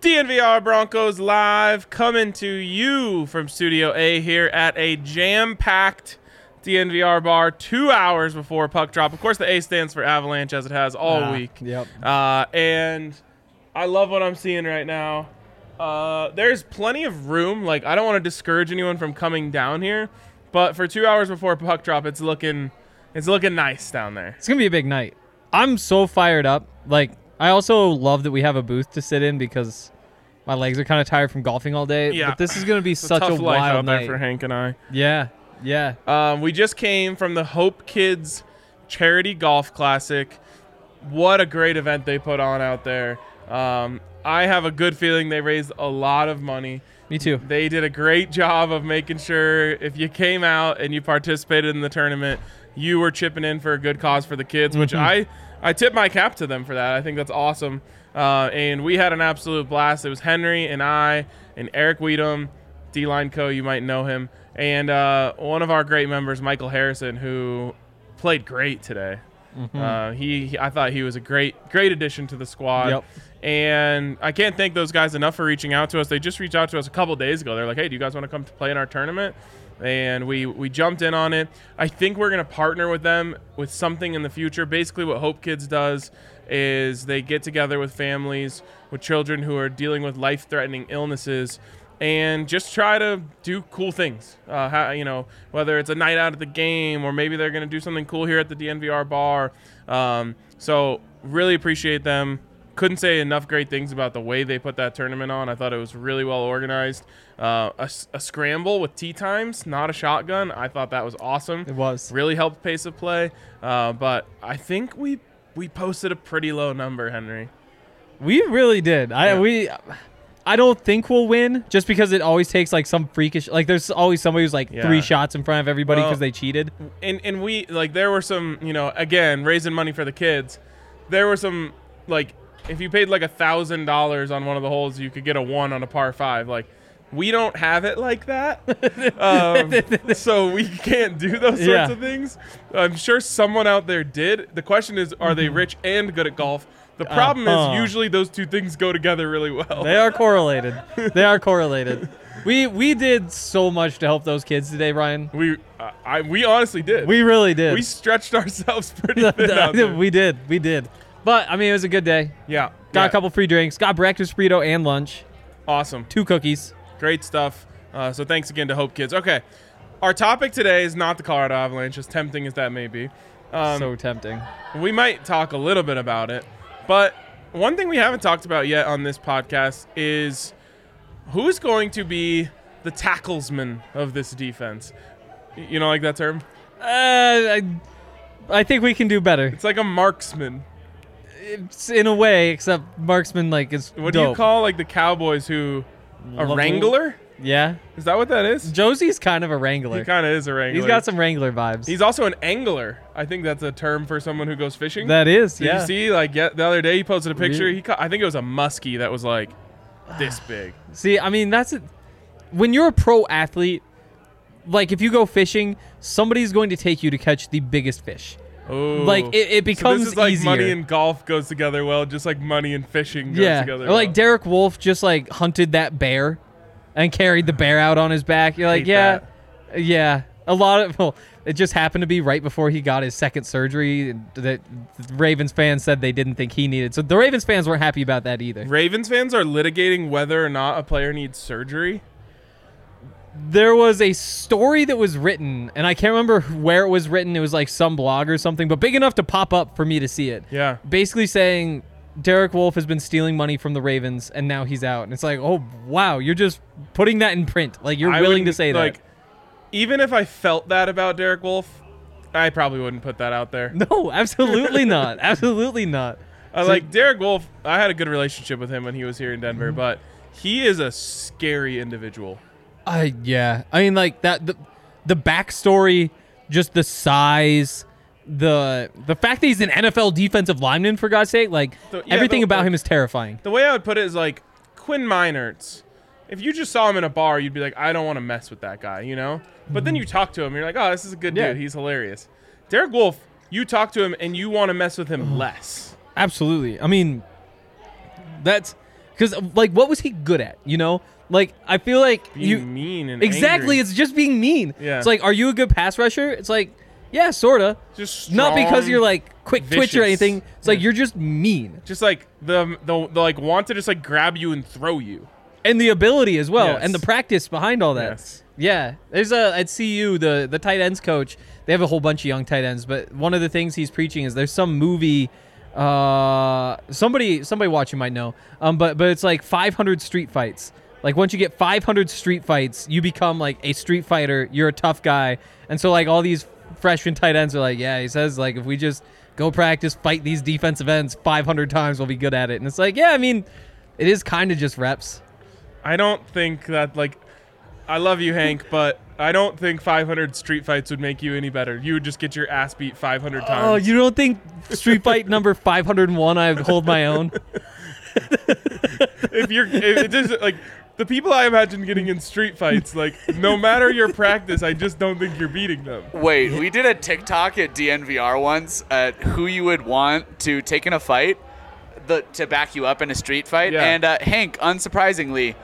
DNVR Broncos live coming to you from Studio A here at a jam packed DNVR bar two hours before puck drop. Of course, the A stands for Avalanche as it has all Ah, week. yep. Uh, and I love what I'm seeing right now. Uh, there's plenty of room. Like, I don't want to discourage anyone from coming down here, but for two hours before puck drop, it's looking. It's looking nice down there. It's gonna be a big night. I'm so fired up. Like I also love that we have a booth to sit in because my legs are kind of tired from golfing all day. Yeah. But this is gonna be It's such a, tough life wild out there night. for Hank and I. Yeah, yeah. Um, we just came from the Hope Kids Charity Golf Classic. What a great event they put on out there. Um, I have a good feeling they raised a lot of money. Me too. They did a great job of making sure if you came out and you participated in the tournament, you were chipping in for a good cause for the kids, which I I tip my cap to them for that. I think that's awesome. Uh, and we had an absolute blast. It was Henry and I and Eric Weedham, D Line Co. You might know him, and uh, one of our great members, Michael Harrison, who played great today. Uh, he, he- I thought he was a great, great addition to the squad. Yep. And I can't thank those guys enough for reaching out to us. They just reached out to us a couple days ago. They're like, "Hey, do you guys want to come to play in our tournament?" And we we jumped in on it. I think we're gonna partner with them with something in the future. Basically, what Hope Kids does is they get together with families with children who are dealing with life-threatening illnesses and just try to do cool things. Uh, how, you know, whether it's a night out at the game or maybe they're going to do something cool here at the DNVR bar. Um, so really appreciate them. Couldn't say enough great things about the way they put that tournament on. I thought it was really well organized. Uh, a, a scramble with tee times, not a shotgun. I thought that was awesome. It was. really helped pace of play. Uh, but I think we we posted a pretty low number, Henry. We really did. I Yeah. we I don't think we'll win just because it always takes like some freakish like there's always somebody who's like Yeah. three shots in front of everybody Well- because they cheated. and and we like there were some you know again raising money for the kids there were some like if you paid like a thousand dollars on one of the holes you could get a one on a par five like we don't have it like that um, so we can't do those sorts Yeah. of things i'm sure someone out there did the question is are they rich and good at golf the problem Uh-huh. is usually those two things go together really well They are correlated. they are correlated. We we did so much to help those kids today, Ryan. we uh, I, we honestly did We really did. we stretched ourselves pretty thin we did. We did. But I mean, it was a good day. yeah Got yeah. a couple free drinks. Got breakfast burrito and lunch. awesome Two cookies. Great stuff. Uh, so thanks again to Hope Kids. Okay, our topic today is not the Colorado Avalanche, as tempting as that may be. Um, so tempting. we might talk a little bit about it, but one thing we haven't talked about yet on this podcast is who's going to be the tacklesman of this defense. You know, like that term? Uh, I, I think we can do better. It's like a marksman. It's in a way, except marksman like is What do you call like the Cowboys who a wrangler? Yeah, Is that what that is? Josey's kind of a wrangler. He kind of is a wrangler. He's got some wrangler vibes. He's also an angler. I think that's a term for someone who goes fishing. that is, Did yeah. you see? Like yeah, the other day, he posted a picture. Really? He caught, I think it was a muskie that was like this big. See, I mean, that's it. When you're a pro athlete, like if you go fishing, somebody's going to take you to catch the biggest fish. Oh, Like, it- it So becomes this is like money and golf goes together well, just like money and fishing goes yeah, together. or like well. Derek Wolfe just like hunted that bear and carried the bear out on his back. You're like, Hate yeah, yeah. A lot of well, it just happened to be right before he got his second surgery that the Ravens fans said they didn't think he needed. So the Ravens fans weren't happy about that either. Ravens fans are litigating whether or not a player needs surgery. There was a story that was written, and I can't remember where it was written. It was like some blog or something, but big enough to pop up for me to see it. Yeah. Basically saying Derek Wolfe has been stealing money from the Ravens, and now he's out. And it's like, oh wow, you're just putting that in print. Like you're I willing to say that. like, even if I felt that about Derek Wolfe, I probably wouldn't put that out there. No, absolutely not. Absolutely not. I like Derek Wolfe. I had a good relationship with him when he was here in Mm-hmm. Denver, but he is a scary individual. I yeah. I mean, like that the the backstory, just the size, the the fact that he's an NFL defensive lineman for God's sake, like The- yeah, everything the- about like- him is terrifying. The way I would put it is like Quinn Meinerz. If you just saw him in a bar, you'd be like, I don't want to mess with that guy, you know? But then you talk to him, you're like, oh, this is a good Yeah. dude. He's hilarious. Derek Wolfe, you talk to him and you want to mess with Mm-hmm. him less. Absolutely. I mean, that's because like what was he good at? You know, like I feel like Being you mean and exactly. angry. It's just being mean. Yeah. It's like, are you a good pass rusher? It's like, yeah, sorta. just Not because you're like quick twitch or anything. It's like you're just mean. just like the, the the like want to just like grab you and throw you. and the ability as well, Yes. and the practice behind all that. Yes. Yeah, there's a at CU the the tight ends coach. They have a whole bunch of young tight ends, but one of the things he's preaching is there's some movie. Uh, somebody somebody watching might know. Um, but but it's like 500 street fights. Like once you get 500 street fights, you become like a street fighter. You're a tough guy, and so like all these freshman tight ends are like, yeah, he says like if we just go practice, fight these defensive ends 500 times, we'll be good at it. And it's like, yeah, I mean, it is kind of just reps. I don't think that like I love you, Hank, but I don't think 500 street fights would make you any better. You would just get your ass beat 500 times. Oh, you don't think Street Fight number 501 I hold my own? if you're if it just like the people I imagine getting in street fights, like no matter your practice, I just don't think you're beating them. Wait, we did a TikTok at DNVR once at who you would want to take in a fight, the to back you up in a street fight, Yeah. and uh, Hank, unsurprisingly,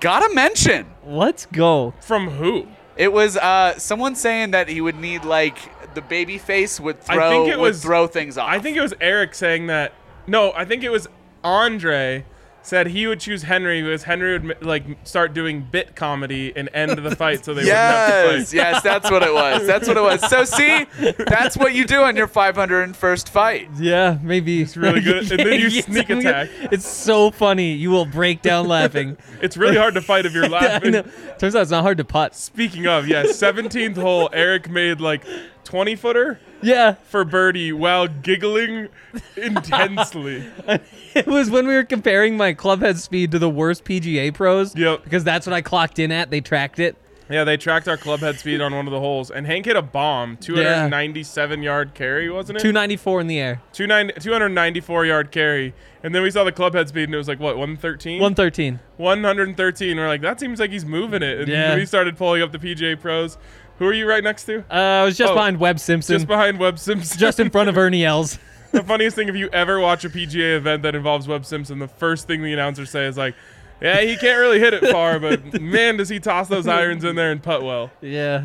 got a mention. Let's go. From who? It was uh, someone saying that he would need like the baby face would I think it would was- throw things off. I think it was Eric saying that. No, I think it was Andre said he would choose Henry because Henry would like start doing bit comedy and end the fight so they wouldn't have to Yes, fight. yes, that's what it was. That's what it was. So see, that's what you do on your 501st fight. Yeah, maybe. It's really good. And then you sneak attack. It's so funny. You will break down laughing. It's really hard to fight if you're laughing. know. Turns out it's not hard to putt. Speaking of, yeah, 17th hole, Eric made like 20 footer Yeah, for birdie while giggling intensely. it was when we were comparing my clubhead speed to the worst PGA pros. Yep. Because that's what I clocked in at. They tracked it. Yeah, they tracked our club head speed on one of the holes, and Hank hit a bomb, 297 yard carry, wasn't it? 294 in the air. 29 294 yard carry, and then we saw the club head speed, and it was like what 113, 113. 113. We're like, that seems like he's moving it, and Yeah. we started pulling up the PGA pros. Who are you right next to? Uh, I was just Oh, behind Webb Simpson. Just behind Webb Simpson. just in front of Ernie Els. the funniest thing, if you ever watch a PGA event that involves Webb Simpson, the first thing the announcers say is like, "Yeah, he can't really hit it far, but man, does he toss those irons in there and putt well." Yeah.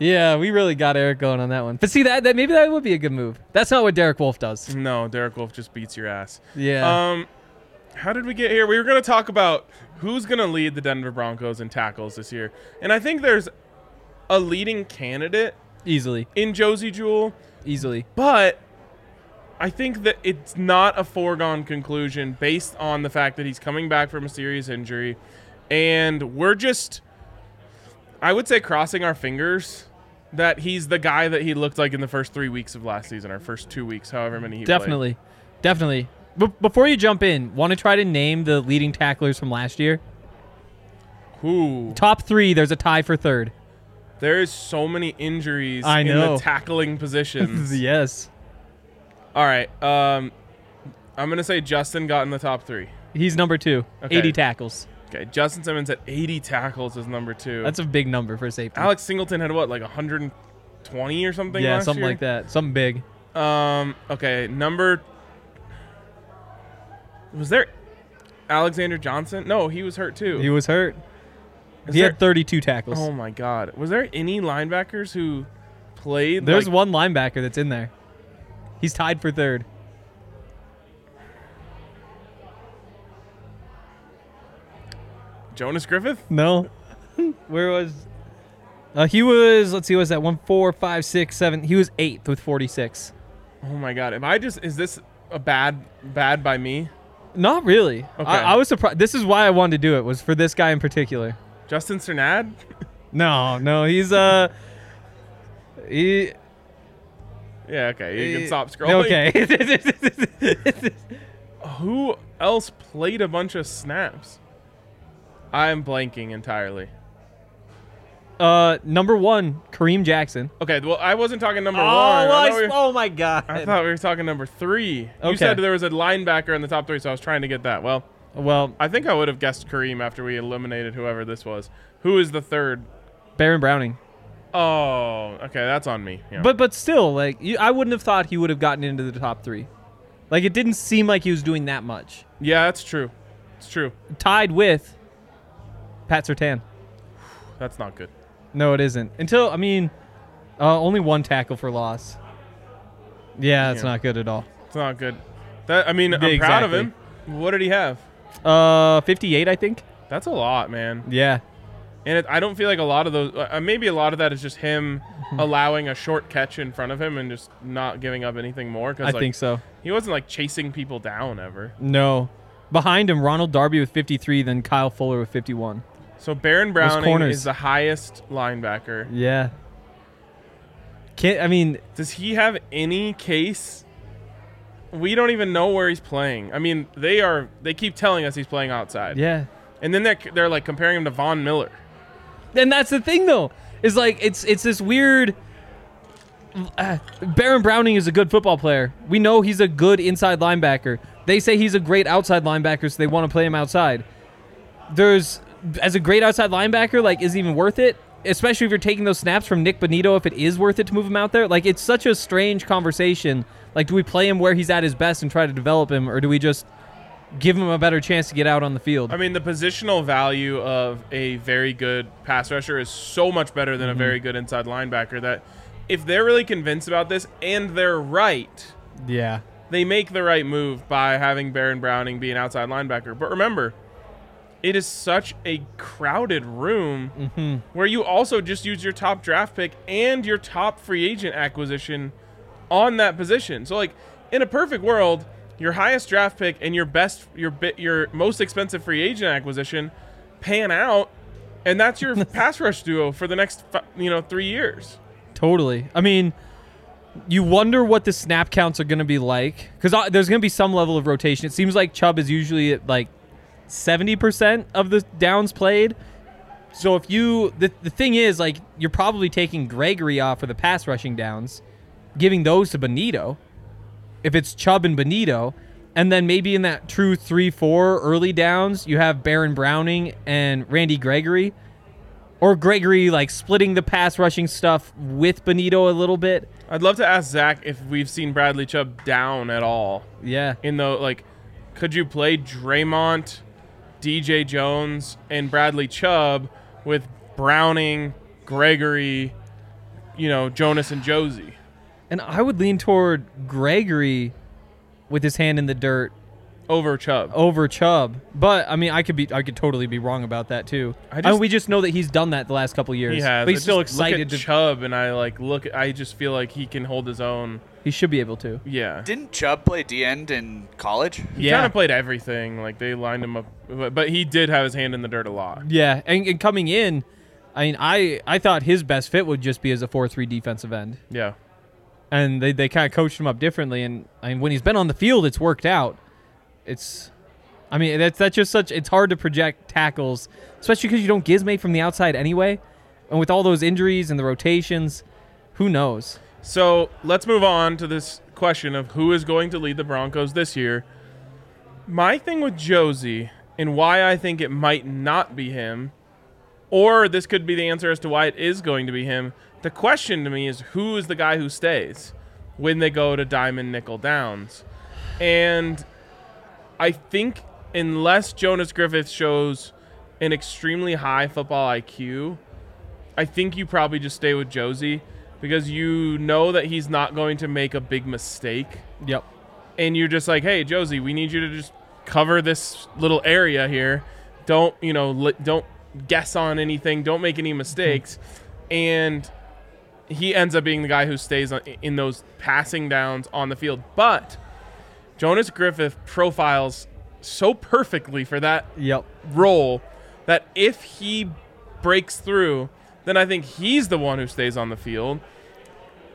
Yeah, we really got Eric going on that one. But see that that maybe that would be a good move. That's not what Derek Wolfe does. No, Derek Wolfe just beats your ass. Yeah. Um, how did we get here? We were going to talk about who's going to lead the Denver Broncos in tackles this year, and I think there's a leading candidate easily. in Josey Jewell, Easily. but I think that it's not a foregone conclusion based on the fact that he's coming back from a serious injury, and we're just, I would say, crossing our fingers. That he's the guy that he looked like in the first three weeks of last season, or first two weeks, however many he played. Definitely. Definitely. But before you jump in, want to try to name the leading tacklers from last year? Who? Top three, there's a tie for third. There is so many injuries I in the tackling positions. yes. All right. Um, I'm gonna say Justin got in the top three. He's number two. Okay. 80 tackles. Okay, Justin Simmons at 80 tackles is number two. That's a big number for safety. Alex Singleton had what, like 120 or something? yeah, something year? like that. Something big. Um. Okay. Number. Was there Alexander Johnson? No, he was hurt too. He was hurt. Is he there- had 32 tackles. Oh my God! Was there any linebackers who played? There's like, one linebacker that's in there. He's tied for third. Jonas Griffith. No. Where was? Uh, he was. Let's see. Was that one, four, five, six, seven? He was eighth with 46. Oh my God! Am I just? Is this a bad bad by me? Not really. Okay. I, I was surprised. This is why I wanted to do it. Was for this guy in particular. Justin Strnad? No, no. He's uh. He. Yeah. Okay. You can stop scrolling. Okay. Who else played a bunch of snaps? I'm blanking entirely. uh, number one, Kareem Jackson. Okay. Well, I wasn't talking number Oh, one. I, I we were- oh my god. I thought we were talking number three. You said there was a linebacker in the top three, so I was trying to get that. Well, well, I think I would have guessed Kareem after we eliminated whoever this was. Who is the third? Baron Browning. Oh, okay, that's on me. Yeah. But but still, like you, I wouldn't have thought he would have gotten into the top three. Like it didn't seem like he was doing that much. yeah, that's true. It's true. Tied with Pat Surtain. That's not good. No, it isn't. Until I mean, uh, only one tackle for loss. Yeah, that's Yeah. not good at all. It's not good. That I mean, I'm proud of him. What did he have? Uh, 58, I think. That's a lot, man. Yeah. And it, I don't feel like a lot of those. Uh, maybe a lot of that is just him Mm-hmm. allowing a short catch in front of him and just not giving up anything more. I like, think so. he wasn't like chasing people down ever. No. Behind him, Ronald Darby with 53, then Kyle Fuller with 51. So Baron Browning corners. is the highest linebacker. Yeah. Can't, I mean, Does he have any case? We don't even know where he's playing. I mean, they are. They keep telling us he's playing outside. yeah. And then they're they're like comparing him to Von Miller. And that's the thing, though, is like it's it's this weird. Uh, Baron Browning is a good football player. We know he's a good inside linebacker. They say he's a great outside linebacker, so they want to play him outside. There's as a great outside linebacker, like is even worth it? Especially if you're taking those snaps from Nik Bonitto, if it is worth it to move him out there. Like it's such a strange conversation. Like, do we play him where he's at his best and try to develop him, or do we just give him a better chance to get out on the field? I mean, the positional value of a very good pass rusher is so much better than a very mm-hmm. good inside linebacker that if they're really convinced about this and they're right, yeah. they make the right move by having Baron Browning be an outside linebacker. But remember, it is such a crowded room mm-hmm. where you also just use your top draft pick and your top free agent acquisition on that position. So like in a perfect world, your highest draft pick and your best your bit your most expensive free agent acquisition pan out and that's your pass rush duo for the next you know 3 years. Totally. I mean, you wonder what the snap counts are going to be like because there's going to be some level of rotation. It seems like Chubb is usually at like 70% of the downs played. So if you the, the thing is like you're probably taking Gregory off for the pass rushing downs, giving those to Bonitto. If it's Chubb and Bonitto, and then maybe in that true 3-4 early downs, you have Baron Browning and Randy Gregory or Gregory like splitting the pass rushing stuff with Bonitto a little bit. I'd love to ask Zach if we've seen Bradley Chubb down at all. Yeah. in the like could you play Dre'Mont, DJ Jones, and Bradley Chubb with Browning, Gregory, you know, Jonas and Josey? And I would lean toward Gregory with his hand in the dirt Over Chubb. over Chubb. But I mean, I could be I could totally be wrong about that too. I I just- we just know that he's done that the last couple years. he has. But he's I still just look excited at to Chubb, and I like look. I just feel like he can hold his own. he should be able to. Yeah, Didn't Chubb play D end in college? he Yeah. kind of played everything. Like they lined him up, but, but he did have his hand in the dirt a lot. Yeah, and, and coming in, I mean, I I thought his best fit would just be as a four-three defensive end. Yeah, and they, they kind of coached him up differently. And I mean, when he's been on the field, it's worked out. It's, I mean, that's that's just such. It's hard to project tackles, especially because you don't gizmate from the outside anyway. And with all those injuries and the rotations, who knows? So let's move on to this question of who is going to lead the Broncos this year. My thing with Josey and why I think it might not be him, or this could be the answer as to why it is going to be him. The question to me is who is the guy who stays when they go to Diamond Nickel Downs? And I think unless Jonas Griffith shows an extremely high football IQ, I think you probably just stay with Josey because you know that he's not going to make a big mistake. Yep. And you're just like, hey, Josey, we need you to just cover this little area here. Don't, you know, li- don't guess on anything. Don't make any mistakes. And he ends up being the guy who stays on, in those passing downs on the field. But Jonas Griffith profiles so perfectly for that Yep. role that if he breaks through, then I think he's the one who stays on the field.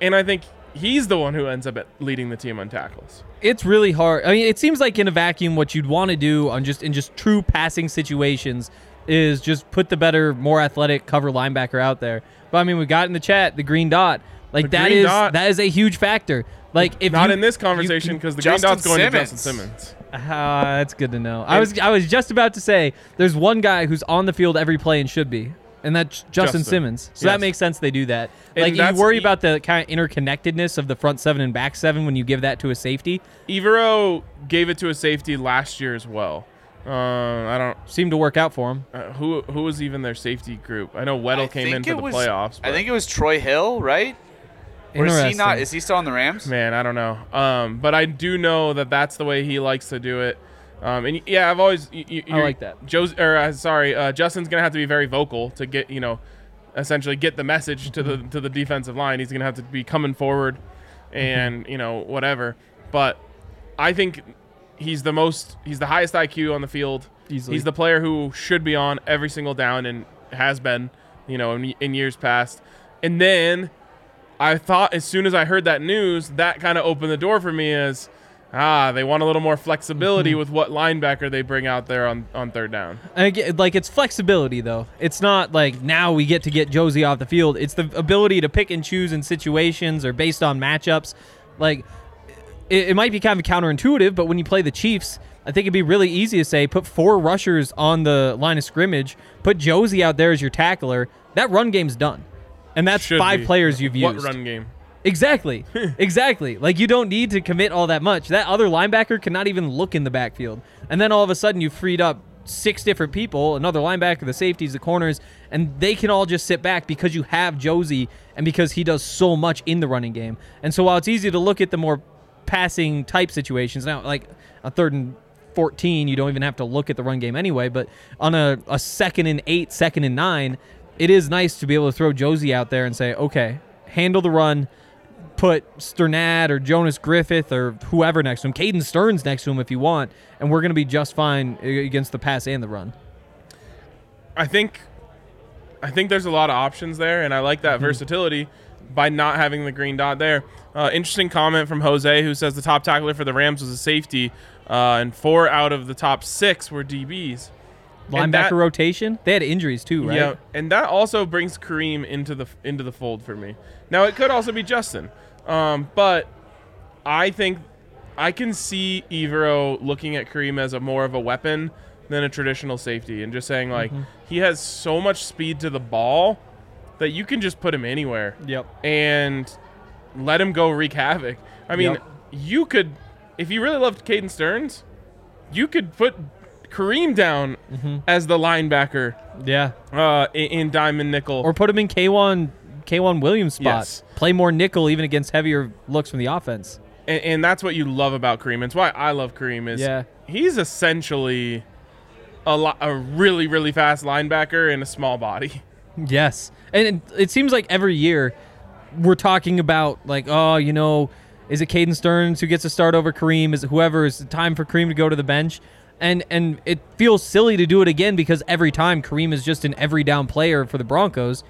And I think he's the one who ends up at leading the team on tackles. It's really hard. I mean, it seems like in a vacuum, what you'd want to do on just in just true passing situations is just put the better, more athletic cover linebacker out there. But I mean, we got in the chat the green dot. Like The that green is dot- that is a huge factor. Like if Not you- in this conversation because the green dot's going to Justin Simmons. Ah, that's good to know. I was I was just about to say there's one guy who's on the field every play and should be, and that's Justin, Justin. Simmons. So Yes. that makes sense they do that. And like you worry e- about the kind of interconnectedness of the front seven and back seven when you give that to a safety. Evero gave it to a safety last year as well. Uh, I don't. seem to work out for him. Uh, who who was even their safety group? I know Weddle I came in for the was- playoffs. I think it was Troy Hill, right? Or is he not? Is he still on the Rams? Man, I don't know. Um, but I do know that that's the way he likes to do it. Um, and yeah, I've always. Y- y- I you're- like that. Joe's, or uh, sorry, uh, Justin's gonna have to be very vocal to get you know, essentially get the message to the to the defensive line. He's gonna have to be coming forward, and you know whatever. But I think he's the most. He's the highest IQ on the field. Easily. He's the player who should be on every single down and has been, you know, in, in years past. And then I thought as soon as I heard that news, that kind of opened the door for me as ah, they want a little more flexibility with what linebacker they bring out there on, on third down. And again, like it's flexibility though. It's not like now we get to get Josey off the field. It's the ability to pick and choose in situations or based on matchups. Like it, it might be kind of counterintuitive, but when you play the Chiefs, I think it'd be really easy to say put four rushers on the line of scrimmage, put Josey out there as your tackler. That run game's done. And that's Should five be. players you've used. What run game? Exactly. exactly. Like you don't need to commit all that much. That other linebacker cannot even look in the backfield. And then all of a sudden you've freed up six different people, another linebacker, the safeties, the corners, and they can all just sit back because you have Josey and because he does so much in the running game. And so while it's easy to look at the more passing type situations, now like a third and 14, you don't even have to look at the run game anyway, but on a, a second and eight, second and nine, it is nice to be able to throw Josey out there and say, okay, handle the run, put Strnad or Jonas Griffith or whoever next to him, Caden Sterns next to him if you want, and we're going to be just fine against the pass and the run. I think I think there's a lot of options there, and I like that mm-hmm. versatility by not having the green dot there. Uh, interesting comment from Jose, who says the top tackler for the Rams was a safety, uh, and four out of the top six were DBs. Linebacker that- rotation, they had injuries too, right? Yeah, and that also brings Kareem into the into the fold for me. Now it could also be Justin, um, but I think I can see Evero looking at Kareem as a more of a weapon than a traditional safety, and just saying like Mm-hmm. he has so much speed to the ball that you can just put him anywhere Yep. and let him go wreak havoc. I mean, Yep. you could, if you really loved Caden Sterns, you could put Kareem down Mm-hmm. as the linebacker Yeah. uh, in, in diamond nickel. Or put him in K'Waun K'Waun Williams spot. Yes. Play more nickel even against heavier looks from the offense. and, and that's what you love about Kareem. It's why I love Kareem. Is Yeah. he's essentially a lo- a really really fast linebacker in a small body. Yes. And it, it seems like every year we're talking about like, oh, you know, is it Caden Sterns who gets to start over Kareem? Is it whoever? Is it time for Kareem to go to the bench? And and it feels silly to do it again because every time Kareem is just an every down player for the Broncos.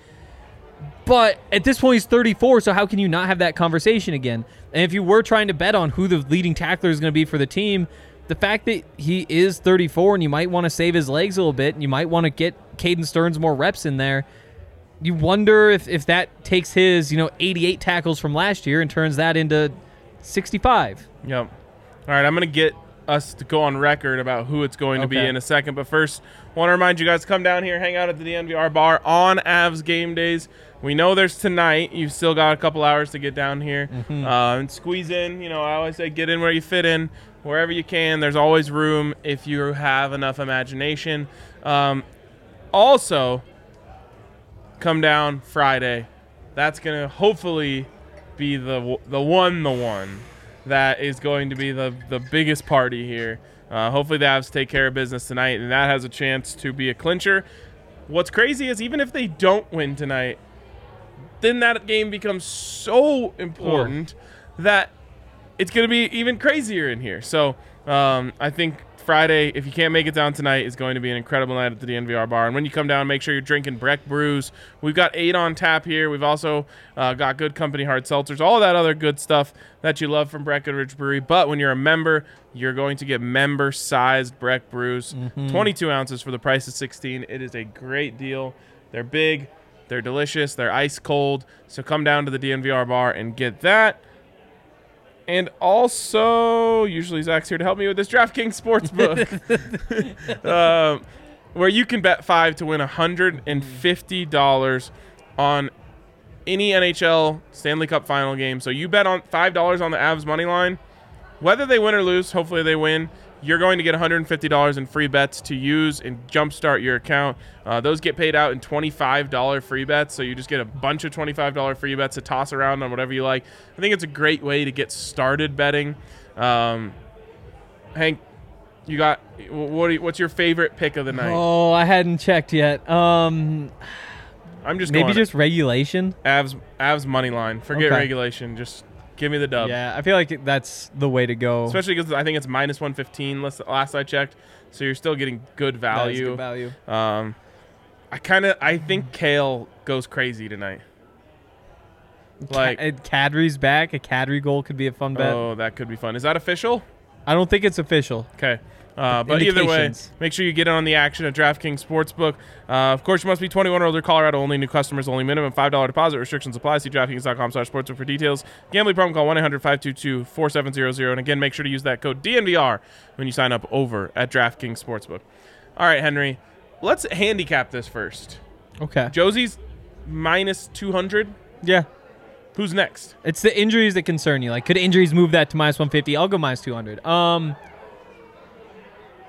But at this point, he's 34, so how can you not have that conversation again? And if you were trying to bet on who the leading tackler is going to be for the team, the fact that he is 34 and you might want to save his legs a little bit, and you might want to get Caden Sterns more reps in there, you wonder if, if that takes his, you know, 88 tackles from last year and turns that into 65. Yep. All right, I'm gonna get us to go on record about who it's going to be in a second, but first, want to remind you guys come down here, hang out at the DNVR bar on Avs game days. We know there's tonight. You've still got a couple hours to get down here uh, and squeeze in. You know, I always say get in where you fit in, wherever you can. There's always room if you have enough imagination. Um, also come down Friday. That's gonna hopefully be the the one, the one that is going to be the the biggest party here. Uh, hopefully the Avs take care of business tonight, and that has a chance to be a clincher. What's crazy is even if they don't win tonight, then that game becomes so important that it's going to be even crazier in here. So um, I think Friday, if you can't make it down tonight, is going to be an incredible night at the DNVR bar. And when you come down, make sure you're drinking Breck brews. We've got eight on tap here. We've also uh, got good company hard seltzers, all that other good stuff that you love from Breckenridge Brewery. But when you're a member, you're going to get member-sized Breck brews, 22 ounces for the price of 16. It is a great deal. They're big, they're delicious, they're ice cold. So come down to the DNVR bar and get that. And also, usually Zach's here to help me with this DraftKings Sportsbook, um, where you can bet five to win $150 on any NHL Stanley Cup final game. So you bet on $5 on the Avs money line. Whether they win or lose, hopefully they win. You're going to get $150 in free bets to use and jumpstart your account. Uh, those get paid out in $25 free bets, so you just get a bunch of $25 free bets to toss around on whatever you like. I think it's a great way to get started betting. Um, Hank, you got what? you- What's your favorite pick of the night? Oh, I hadn't checked yet. Um, I'm just maybe just regulation. Avs Avs money line. Forget Okay. regulation. Just give me the dub. Yeah, I feel like that's the way to go. Especially because I think it's minus 115 last, last I checked. So you're still getting good value. good value. Um, I kind of I think Cale goes crazy tonight. Like, Ca- Kadri's back. A Kadri goal could be a fun bet. oh, that could be fun. Is that official? I don't think it's official. Okay. Uh, but either way, make sure you get in on the action at DraftKings Sportsbook. Uh, of course, you must be 21 or older, Colorado only, new customers only, minimum $5 deposit. Restrictions apply. See DraftKings.com slash sportsbook for details. Gambling problem, call 1-800-522-4700. And again, make sure to use that code DNVR when you sign up over at DraftKings Sportsbook. All right, Henry, let's handicap this first. Okay. Josey's minus 200. Yeah. Who's next? It's the injuries that concern you. Like, could injuries move that to minus 150? I'll go minus 200. Um,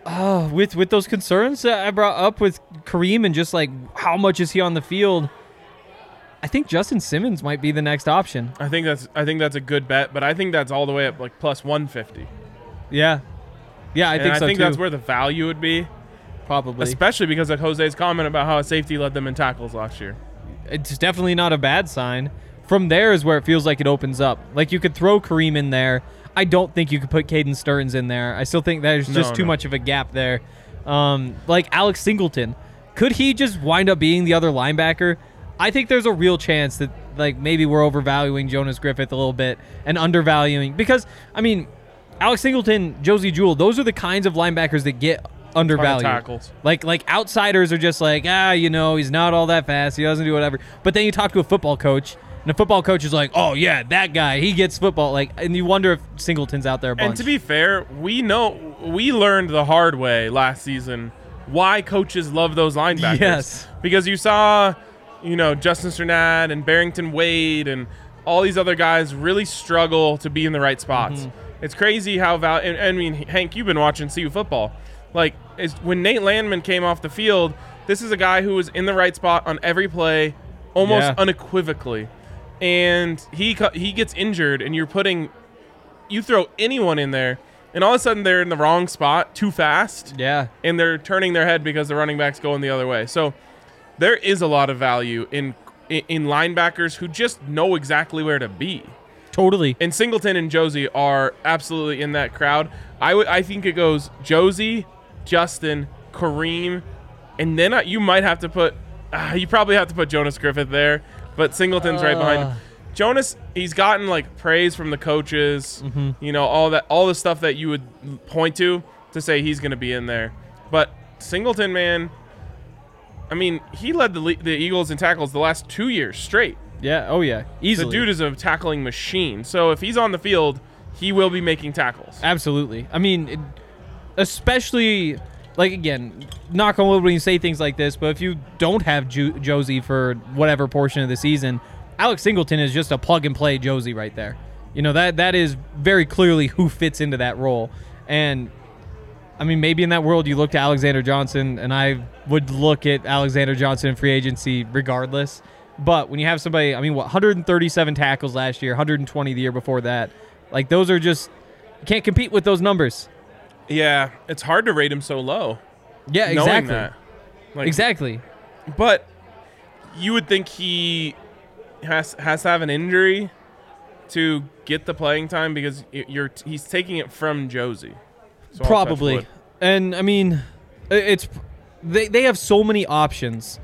uh, with with those concerns that I brought up with Kareem and just like how much is he on the field, I think Justin Simmons might be the next option. I think that's I think that's a good bet, but I think that's all the way up like plus 150. Yeah, yeah, I and think I so think too. that's where the value would be. probably. Especially because of Jose's comment about how a safety led them in tackles last year. it's definitely not a bad sign. From there is where it feels like it opens up. Like you could throw Kareem in there. I don't think you could put Caden Sterns in there. I still think there's just No, too no. much of a gap there. Um, like Alex Singleton, could he just wind up being the other linebacker? I think there's a real chance that like maybe we're overvaluing Jonas Griffith a little bit and undervaluing because I mean, Alex Singleton, Josey Jewell, those are the kinds of linebackers that get undervalued. tackles. Like like outsiders are just like, ah, you know, he's not all that fast. He doesn't do whatever. But then you talk to a football coach, and the football coach is like, oh yeah, that guy, he gets football. Like, and you wonder if Singleton's out there a bunch. And to be fair, we know we learned the hard way last season why coaches love those linebackers. Yes. Because you saw, you know, Justin Strnad and Barrington Wade and all these other guys really struggle to be in the right spots. Mm-hmm. It's crazy how val. And, I mean, Hank, you've been watching CU football. Like, is when Nate Landman came off the field, this is a guy who was in the right spot on every play, almost Yeah. unequivocally. And he he gets injured, and you're putting you throw anyone in there, and all of a sudden they're in the wrong spot too fast, yeah, and they're turning their head because the running back's going the other way. So there is a lot of value in in, in linebackers who just know exactly where to be. totally. And Singleton and Josey are absolutely in that crowd. I would I think it goes Josey, Justin, Kareem, and then uh, you might have to put uh, you probably have to put Jonas Griffith there, but Singleton's right behind. him. Ah. Jonas, he's gotten like praise from the coaches, mm-hmm. you know, all that all the stuff that you would point to to say he's going to be in there. But Singleton, man, I mean, he led the the Eagles in tackles the last 2 years straight. Yeah, oh yeah, easily. The dude is a tackling machine. So if he's on the field, he will be making tackles. Absolutely. I mean, especially like again, knock on wood when you say things like this, but if you don't have Ju- Josey for whatever portion of the season, Alex Singleton is just a plug and play Josey right there. You know that that is very clearly who fits into that role, and I mean, maybe in that world you look to Alexander Johnson, and I would look at Alexander Johnson in free agency regardless. But when you have somebody, I mean, what 137 tackles last year, 120 the year before that, like those are just you can't compete with those numbers. Yeah, it's hard to rate him so low. Yeah, exactly. Like, Exactly. But you would think he has has to have an injury to get the playing time because you're he's taking it from Josey. So Probably. And I mean, it's they they have so many options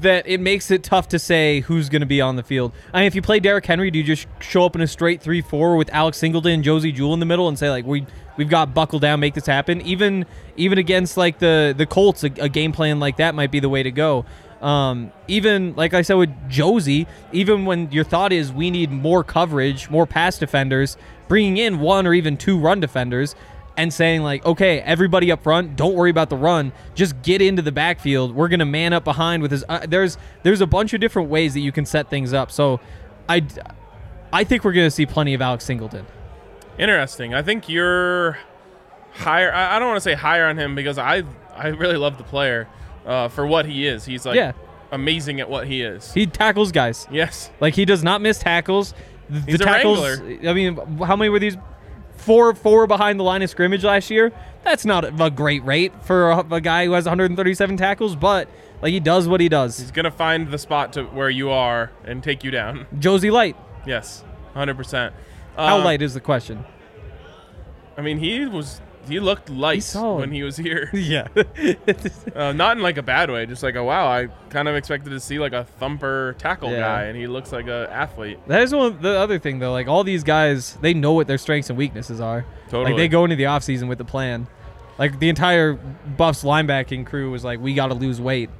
that it makes it tough to say who's going to be on the field. I mean, if you play Derrick Henry, do you just show up in a straight three-four with Alex Singleton and Josey Jewell in the middle and say like we we've got buckle down, make this happen? Even even against like the the Colts, a, a game plan like that might be the way to go. Um, even like I said with Josey, even when your thought is we need more coverage, more pass defenders, bringing in one or even two run defenders and saying like, okay, everybody up front, don't worry about the run, just get into the backfield. We're gonna man up behind with his. Uh, there's there's a bunch of different ways that you can set things up. So, I I think we're gonna see plenty of Alex Singleton. Interesting. I think you're higher. I, I don't want to say higher on him because I I really love the player uh, for what he is. He's like Yeah. amazing at what he is. He tackles guys. yes. Like he does not miss tackles. The, He's the a tackles. wrangler. I mean, how many were these? Four, four behind the line of scrimmage last year. That's not a great rate for a, a guy who has 137 tackles, but like he does what he does. He's gonna find the spot to where you are and take you down. Josey Light. Yes, hundred percent. How Um, light is the question? I mean, he was. He looked light solid. when he was here. Yeah. Uh, not in like a bad way, just like a wow. I kind of expected to see like a thumper tackle Yeah. guy, and he looks like a athlete. That is one the other thing though. Like all these guys, they know what their strengths and weaknesses are. Totally. Like they go into the offseason with the plan. Like the entire Buffs linebacking crew was like, we got to lose weight.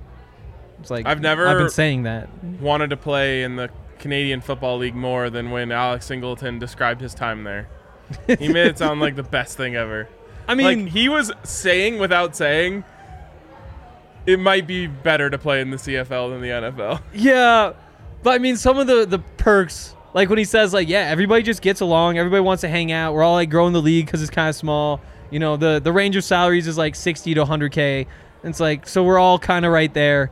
It's like I've never- I've been saying that. Wanted to play in the Canadian Football League more than when Alex Singleton described his time there. He made it sound like the best thing ever. I mean, like he was saying without saying, it might be better to play in the CFL than the NFL. yeah, but I mean some of the the perks. Like when he says like, yeah, everybody just gets along. Everybody wants to hang out. We're all like growing the league because it's kind of small. You know, the the range of salaries is like 60 to 100k. It's like so we're all kind of right there.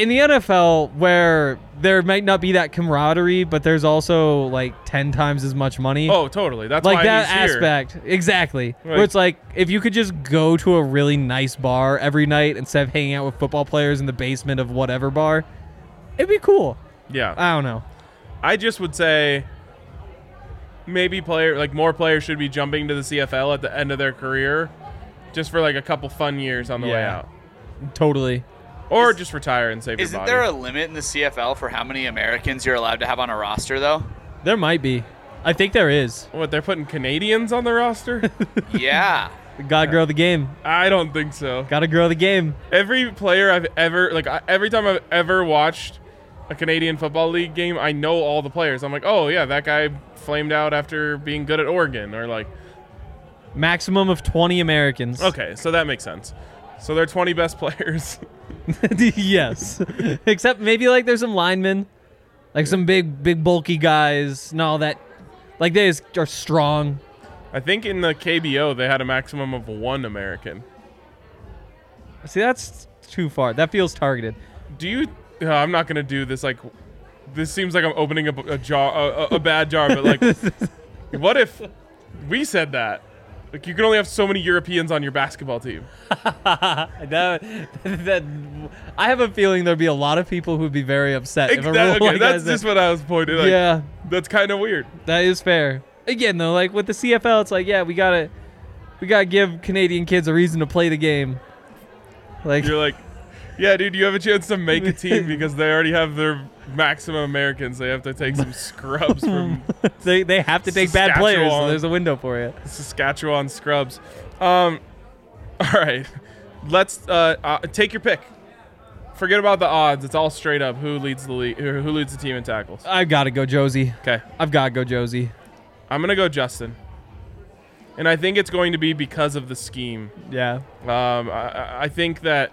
In the NFL where there might not be that camaraderie, but there's also like ten times as much money. Oh, totally. That's like that aspect, exactly. Right. Where it's like if you could just go to a really nice bar every night instead of hanging out with football players in the basement of whatever bar, it'd be cool. Yeah. I don't know. I just would say maybe player like more players should be jumping to the CFL at the end of their career, just for like a couple fun years on the way Yeah. out, Totally. Or just retire and save your body. Isn't there a limit in the CFL for how many Americans you're allowed to have on a roster, though? There might be. I think there is. what they're putting Canadians on the roster? yeah. Gotta grow the game. I don't think so. Gotta grow the game. Every player I've ever like I- every time I've ever watched a Canadian Football League game, I know all the players. I'm like, oh yeah, that guy flamed out after being good at Oregon, or like, Maximum of 20 Americans. okay, so that makes sense. So they're 20 best players. yes. Except maybe like there's some linemen, like some big, big bulky guys, and all that. Like they is- are strong. I think in the KBO they had a maximum of one American. See, that's too far. That feels targeted. Do you? Uh, I'm not gonna do this. Like, this seems like I'm opening a, a jar, a, a- a bad jar. But like, what if we said that? Like, you can only have so many Europeans on your basketball team. that, that, I have a feeling there'd be a lot of people who'd be very upset. if a rule okay, like that's just what I was pointing. Like, yeah, that's kind of weird. that is fair. Again, though, like with the CFL, it's like, yeah, we gotta, we gotta give Canadian kids a reason to play the game. Like, You're like, yeah, dude, you have a chance to make a team because they already have their maximum Americans. They have to take some scrubs from they, they have to take bad players, so there's a window for you. Saskatchewan scrubs. Um, all right, let's uh, uh, take your pick. Forget about the odds. It's all straight up. Who leads the league? Who who leads the team in tackles? I've got to go Josey. Okay, I've got to go Josey. I'm gonna go Justin, and I think it's going to be because of the scheme. Yeah. Um, I, I think that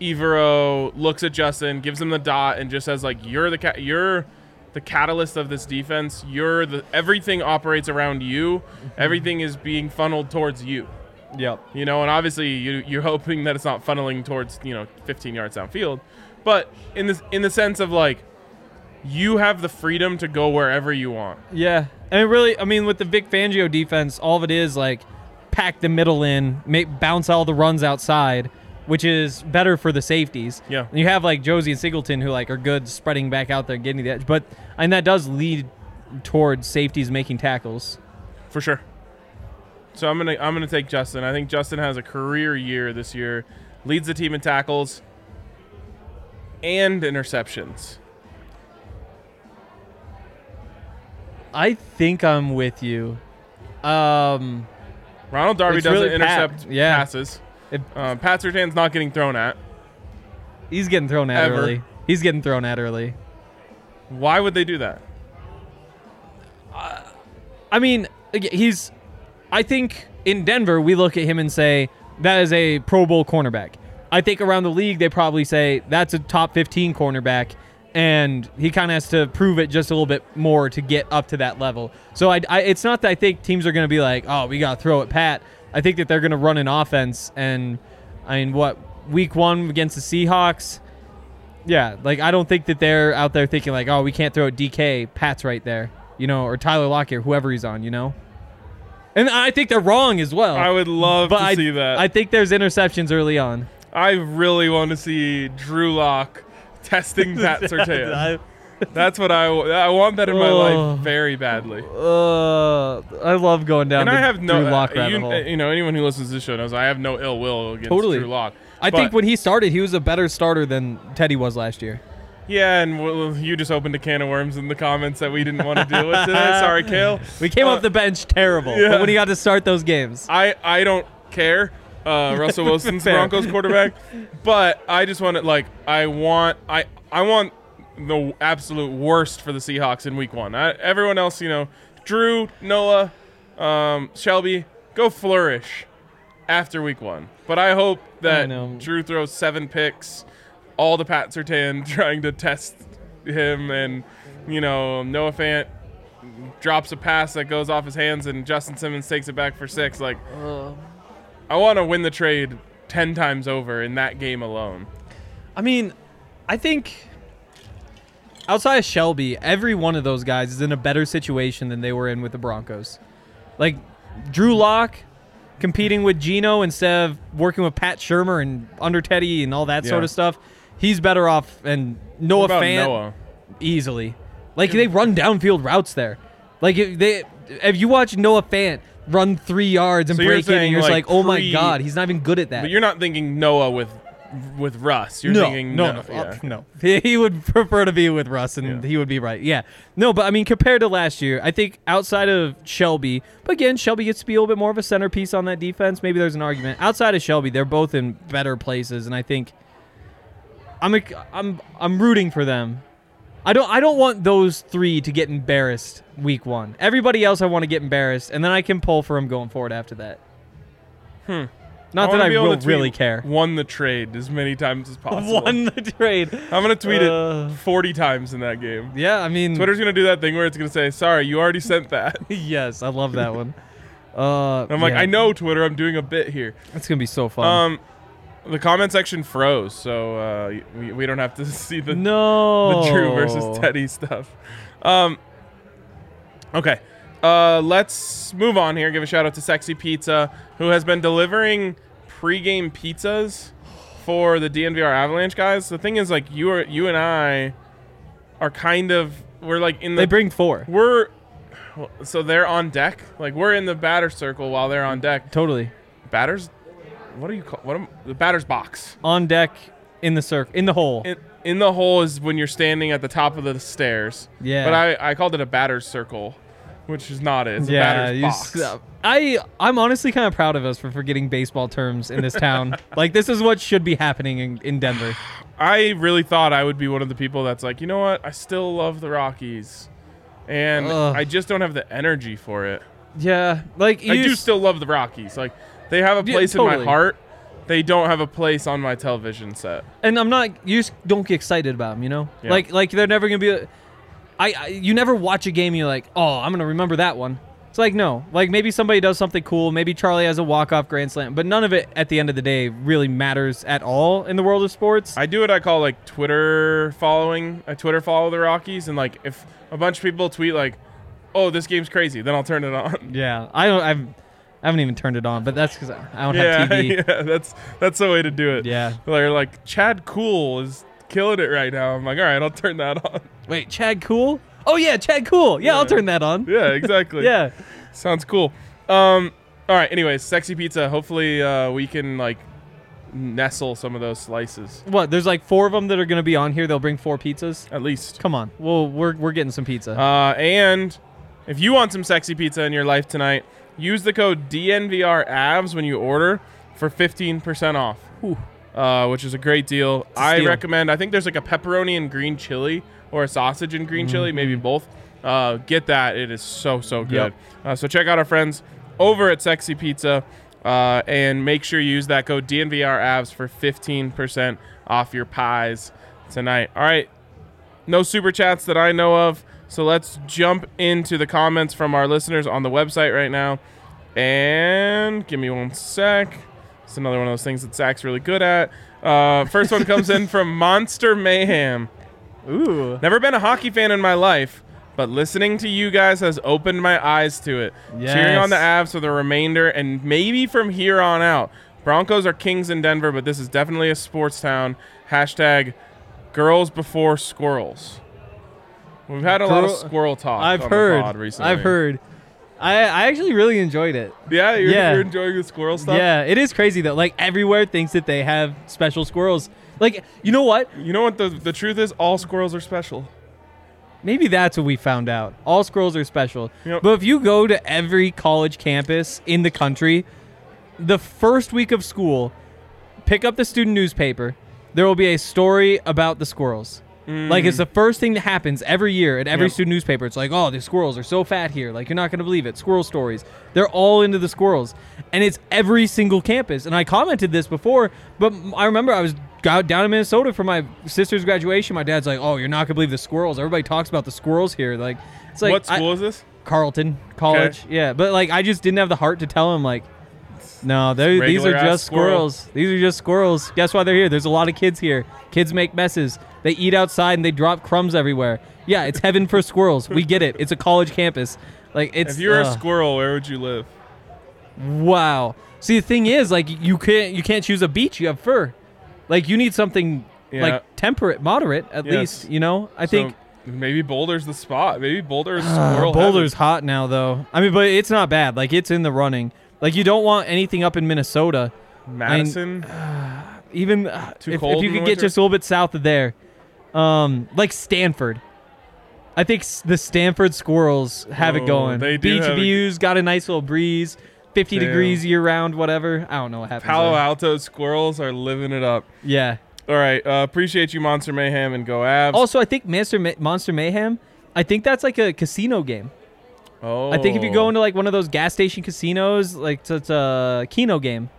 Evero looks at Justin, gives him the dot, and just says like, "You're the ca- you're the catalyst of this defense. You're the everything operates around you. Mm-hmm. Everything is being funneled towards you." Yep. You know, and obviously you you're hoping that it's not funneling towards you know 15 yards downfield, but in this in the sense of like you have the freedom to go wherever you want. Yeah, and it really, I mean, with the Vic Fangio defense, all of it is like pack the middle in, make bounce all the runs outside, which is better for the safeties. Yeah. and you have like Josey and Singleton who like are good spreading back out there and getting the edge, but and that does lead towards safeties making tackles. For sure. So I'm gonna I'm gonna take Justin. I think Justin has a career year this year, leads the team in tackles and interceptions. I think I'm with you. Um, Ronald Darby doesn't really Pat, intercept yeah. passes. It- uh, Pat Surtain's not getting thrown at. he's getting thrown at Ever. early. He's getting thrown at early. Why would they do that? Uh, I mean, he's. I think in Denver, we look at him and say that is a Pro Bowl cornerback. I think around the league, they probably say that's a top 15 cornerback, and he kind of has to prove it just a little bit more to get up to that level. So I, I it's not that I think teams are going to be like, oh, we got to throw it Pat. I think that they're going to run an offense, and I mean, what week one against the Seahawks? Yeah, like I don't think that they're out there thinking like, oh, we can't throw it DK. Pat's right there, you know, or Tyler Lockett, whoever he's on, you know. And I think they're wrong as well. I would love but to I, see that. I think there's interceptions early on. I really want to see Drew Lock testing Pat Surtain. That's what I, I want that in my Oh. life very badly. Uh, I love going down. And I have no, Drew Lock uh, rabbit you, hole. you know, anyone who listens to this show knows I have no ill will against Totally. Drew Lock. I think when he started, he was a better starter than Teddy was last year. yeah, and well, you just opened a can of worms in the comments that we didn't want to deal with today. Sorry, Cale. We came Uh, off the bench terrible, yeah. but when he got to start those games, I I don't care. Uh, Russell Wilson's Broncos quarterback, but I just want it like I want I I want the absolute worst for the Seahawks in Week One. I, everyone else, you know, Drew, Noah, um, Shelby, go flourish after Week One. But I hope that know. Drew throws seven picks, all the Pat Surtain trying to test him, and you know Noah Fant drops a pass that goes off his hands, and Justin Simmons takes it back for six. Like. I want to win the trade 10 times over in that game alone. I mean, I think outside of Shelby, every one of those guys is in a better situation than they were in with the Broncos. Like Drew Lock competing with Geno instead of working with Pat Shurmur and under Teddy and all that sort of stuff. He's better off and Noah What Fant Noah? easily. Like they run downfield routes there. Like if they if you watch Noah Fant run three yards and So break it, and you're just like, like, oh my god, he's not even good at that. But you're not thinking Noah with with Russ. You're no, thinking no, no, yeah. uh, no. He, he would prefer to be with Russ, and Yeah. he would be right. Yeah, no, but I mean, compared to last year, I think outside of Shelby, but again, Shelby gets to be a little bit more of a centerpiece on that defense. Maybe there's an argument. Outside of Shelby, they're both in better places, and I think I'm a, I'm I'm rooting for them. I don't I don't want those three to get embarrassed week one. Everybody else I want to get embarrassed, and then I can pull for them going forward after that. Hmm. Not that I will really care. Won the trade as many times as possible. Won the trade. I'm gonna tweet Uh, it 40 times in that game. Yeah, I mean, Twitter's gonna do that thing where it's gonna say, "Sorry, you already sent that." yes, I love that one. Uh, I'm like, yeah, I know Twitter. I'm doing a bit here. That's gonna be so fun. Um, the comment section froze, so uh, we, we don't have to see the no, the Drew versus Teddy stuff. Um, okay, uh, let's move on here. Give a shout out to Sexy Pizza, who has been delivering pregame pizzas for the DNVR Avalanche guys. The thing is, like, you are you and I are kind of we're like in the They bring four. we're so they're on deck. Like we're in the batter circle while they're on deck. Totally Batters, what are you call what am, the batter's box? on deck in the circle in the hole. in, in the hole is when you're standing at the top of the stairs. Yeah. But I, I called it a batter's circle, which is not it. It's a yeah, batter's you box. s- I I'm honestly kind of proud of us for forgetting baseball terms in this town. like this is what should be happening in, in Denver. I really thought I would be one of the people that's like, you know what? I still love the Rockies. And Ugh. I just don't have the energy for it. Yeah, like I do s- still love the Rockies. Like they have a Yeah, place in my heart. They don't have a place on my television set. and I'm not. You just don't get excited about them, you know. Yeah. Like like they're never gonna be. A, I, I you never watch a game and you're like, oh, I'm gonna remember that one. It's like no, like maybe somebody does something cool. Maybe Charlie has a walk off grand slam, but none of it at the end of the day really matters at all in the world of sports. I do what I call like Twitter following. I Twitter follow the Rockies, and like if a bunch of people tweet like, "Oh, this game's crazy," then I'll turn it on. yeah, I don't. I've, I haven't even turned it on, but that's because I don't yeah, have TV. yeah, that's that's the way to do it. Yeah. They're like Chad Kuhl is killing it right now. I'm like, all right, I'll turn that on. Wait, Chad Kuhl? Oh yeah, Chad Kuhl. Yeah, I'll turn that on. Yeah, exactly. Yeah. Sounds cool. Um, all right. Anyways, sexy pizza. Hopefully, uh, we can like nestle some of those slices What? There's like four of them that are gonna be on here. They'll bring four pizzas. at least. Come on. Well, we're we're getting some pizza. Uh, and if you want some sexy pizza in your life tonight, use the code DNVRAVS when you order for 15% off. Uh, which is a great deal. a I recommend. I think there's like a pepperoni and green chili or a sausage and green chili, maybe Mm-hmm. both. Uh, get that. It is so so good. Yep. Uh, so check out our friends over at Sexy Pizza, uh, and make sure you use that code DNVRAVS for 15% off your pies tonight. All right, no super chats that I know of. So let's jump into the comments from our listeners on the website right now. And give me one sec. It's another one of those things that Zach's really good at. Uh, first one comes in from Monster Mayhem. Ooh. Never been a hockey fan in my life, but listening to you guys has opened my eyes to it. Cheering on the Yes. Avs for the remainder and maybe from here on out. Broncos are kings in Denver, but this is definitely a sports town. Hashtag girls before squirrels. We've had a lot of squirrel talk. I've heard. I've heard. I I actually really enjoyed it. Yeah, you're, Yeah. you're enjoying the squirrel stuff. Yeah, it is crazy though. Like everywhere thinks that they have special squirrels. Like you know what? You know what the the truth is? All squirrels are special. Maybe that's what we found out. All squirrels are special. Yep. But if you go to every college campus in the country, the first week of school, pick up the student newspaper. There will be a story about the squirrels. Like it's mm-hmm. the first thing that happens every year at every Yep. student newspaper. It's like, oh, the squirrels are so fat here. Like you're not gonna believe it. Squirrel stories. They're all into the squirrels, and it's every single campus. And I commented this before, but I remember I was down in Minnesota for my sister's graduation. My dad's like, oh, you're not gonna believe the squirrels. Everybody talks about the squirrels here. Like, it's like what I- school is this? Carleton College. Yeah, but like I just didn't have the heart to tell him like, no, these are just squirrel. squirrels. These are just squirrels. Guess why they're here? There's a lot of kids here. Kids make messes. They eat outside and they drop crumbs everywhere. Yeah, it's heaven for squirrels. We get it. It's a college campus. Like it's If you're a uh, squirrel, where would you live? wow. See, the thing is, like you can't you can't choose a beach. You have fur. Like you need something Yeah. like temperate, moderate at Yes. least. You know, I So, think. maybe Boulder's the spot. Maybe Boulder is Uh, squirrel. Boulder's heaven. hot now, though. I mean, but it's not bad. Like it's in the running. Like you don't want anything up in Minnesota. Madison. Even uh, Too if, cold if you could get winter? just a little bit south of there, um, like Stanford. I think s- the Stanford Squirrels have Oh, it going. they do Beach have a- views, got a nice little breeze, 50 Damn. degrees year round, whatever. I don't know what happens. Palo there. Alto squirrels are living it up. Yeah. All right. Uh, appreciate you, Monster Mayhem, and go Avs. Also, I think Monster Ma- Monster Mayhem. I think that's like a casino game. Oh, I think if you go into like one of those gas station casinos, like it's, it's a Keno game.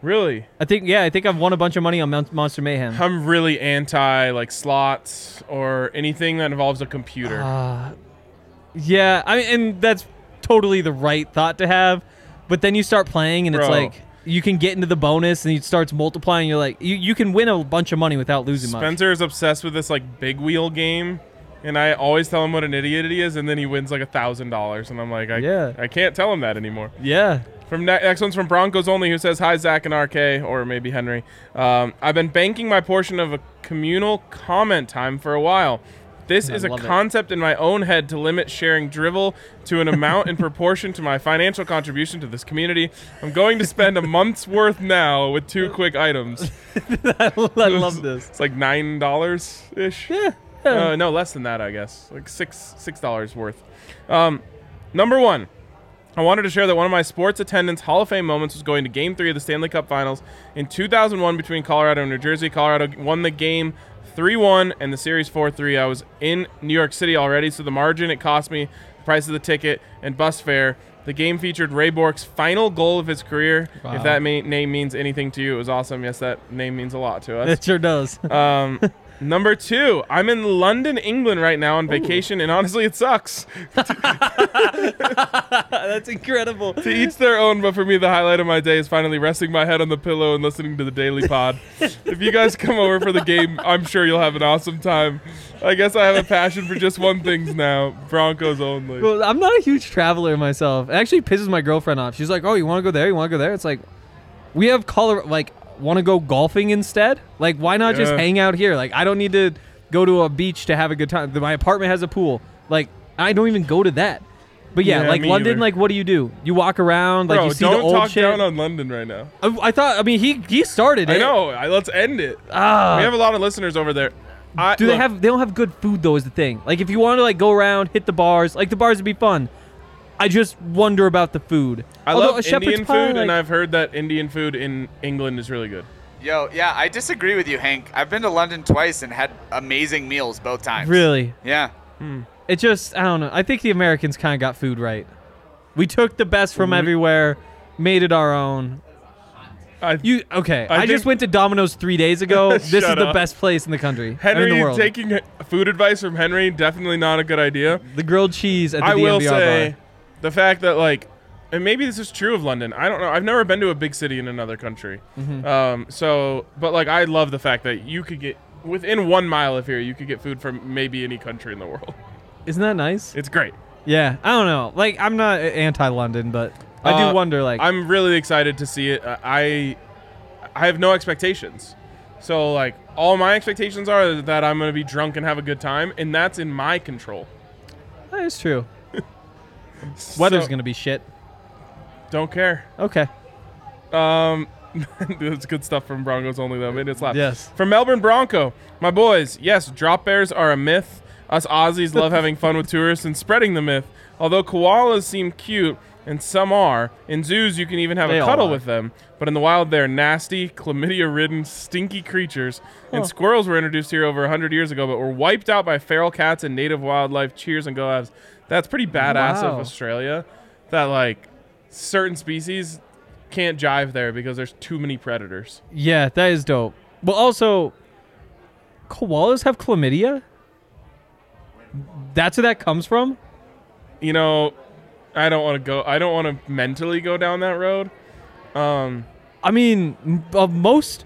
really, I think yeah, I think I've won a bunch of money on Mon- Monster Mayhem. I'm really anti like slots or anything that involves a computer. Uh, yeah, I mean, and that's totally the right thought to have. But then you start playing, and it's like you can get into the bonus, and it starts multiplying. You're like, you, you can win a bunch of money without losing much. Spencer is obsessed with this like big wheel game, and I always tell him what an idiot he is, and then he wins like a thousand dollars, and I'm like, I, Yeah. I can't tell him that anymore. Yeah, From ne- next one's from Broncos only, who says hi Zach and RK or maybe Henry. Um, I've been banking my portion of a communal comment time for a while. This I is a love it. concept in my own head to limit sharing drivel to an amount in proportion to my financial contribution to this community. I'm going to spend a month's worth now with two quick items. I love this. It's like nine dollars ish. Yeah, Uh, no, less than that, I guess. Like six six dollars worth. Um, number one, I wanted to share that one of my sports attendance Hall of Fame moments was going to Game Three of the Stanley Cup Finals in 2001 between Colorado and New Jersey. Colorado won the game 3-1 and the series 4-3. I was in New York City already, so the margin it cost me, the price of the ticket, and bus fare The game featured Ray Bourque's final goal of his career. Wow. If that ma- name means anything to you, it was awesome. Yes, that name means a lot to us. It sure does. Um, number two, I'm in London, England right now on vacation, and honestly, it sucks. That's incredible. to each their own, but for me, the highlight of my day is finally resting my head on the pillow and listening to the Daily Pod. if you guys come over for the game, I'm sure you'll have an awesome time. I guess I have a passion for just one thing now Broncos only. Well, I'm not a huge traveler myself. It actually pisses my girlfriend off. She's like, "Oh, you want to go there? You want to go there?" It's like, we have Colorado. Like, want to go golfing instead? Like, why not just Yeah. hang out here? Like, I don't need to go to a beach to have a good time. My apartment has a pool. Like, I don't even go to that. But yeah, Yeah, like me London, either. like what do you do? You walk around, like Bro, you see don't the old talk shit. down on London right now. I, I thought. I mean, he he started it. I know. I, let's end it. Ah. we have a lot of listeners over there. I, Do they look, have? They don't have good food though. Is the thing. Like if you want to like go around, hit the bars. Like the bars would be fun. I just wonder about the food. I Although love shepherd's Indian pie, food, and I've heard that Indian food in England is really good. Yo, yeah, I disagree with you, Hank. I've been to London twice and had amazing meals both times. really. Yeah. Hmm. It just I don't know. I think the Americans kind of got food right. We took the best from We- everywhere, made it our own. I, You okay? I I, just think- went to Domino's three days ago. this is Shut the best place in the country, Henry in the world. taking food advice from Henry definitely not a good idea. the grilled cheese at the I will say bar. The fact that like, and maybe this is true of London. I don't know. I've never been to a big city in another country. Mm-hmm. Um, so, but like, I love the fact that you could get within one mile of here, you could get food from maybe any country in the world. Isn't that nice? It's great. Yeah, I don't know. Like I'm not anti-London, but I Uh, do wonder. Like I'm really excited to see it. Uh, I I have no expectations. So like all my expectations are that I'm going to be drunk and have a good time and that's in my control. that is true. Weather's So, gonna be shit. don't care. Okay. Um that's good stuff from Broncos only though. Us laugh. Yes. From Melbourne Bronco, my boys. Yes, drop bears are a myth. Us Aussies love having fun with tourists and spreading the myth. Although koalas seem cute, and some are, in zoos you can even have They a cuddle with them. But in the wild, they're nasty, chlamydia-ridden, stinky creatures. And squirrels were introduced here over 100 years ago, but were wiped out by feral cats and native wildlife. Cheers and go Avs. That's pretty badass of Australia. That like certain species can't jive there because there's too many predators. Yeah, that is dope. But also, koalas have chlamydia. That's where that comes from. you know, I don't want to go. I don't want to mentally go down that road. Um, I mean, uh, most.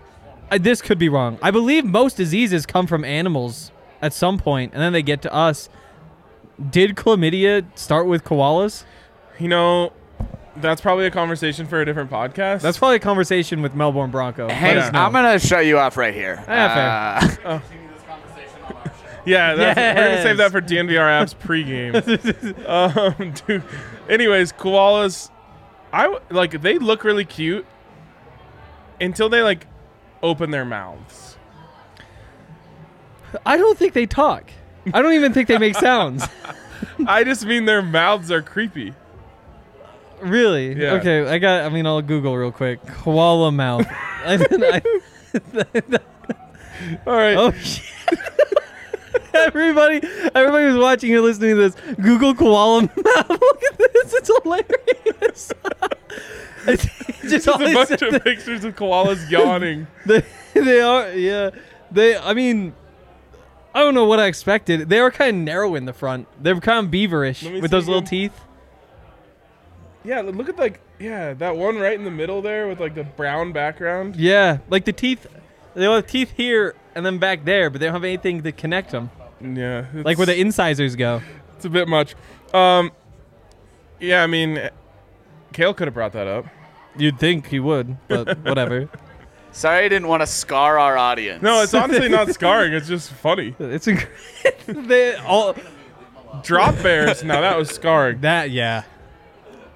Uh, this could be wrong. I believe most diseases come from animals at some point, and then they get to us. Did chlamydia start with koalas? you know, that's probably a conversation for a different podcast. That's probably a conversation with Melbourne Bronco. Let Hank, us know. I'm gonna shut you off right here. Yeah, fair. Uh, yeah. That's, We're gonna save that for DNVR Avs pregame. um, dude. Anyways, koalas, I like they look really cute until they like open their mouths. I don't think they talk. I don't even think they make sounds. I just mean their mouths are creepy. Really? Yeah. Okay, I got. I mean, I'll Google real quick. Koala mouth. I, I, All right. oh shit! Everybody, everybody who's watching or listening to this, Google koala mouth. Look at this. It's hilarious. it's just all a bunch of pictures of koalas yawning. they, they are. Yeah. They. I mean. I don't know what I expected. They are kind of narrow in the front. They're kind of beaverish with those little teeth. Yeah, look at like yeah that one right in the middle there with like the brown background. Yeah, like the teeth. They have teeth here and then back there, but they don't have anything to connect them. Yeah, Like where the incisors go. it's a bit much. Um, yeah, I mean, Cale could have brought that up. You'd think he would, but whatever. sorry, I didn't want to scar our audience. No, it's honestly not scarring. It's just funny. It's inc- they all Drop bears. now that was scarring. that yeah.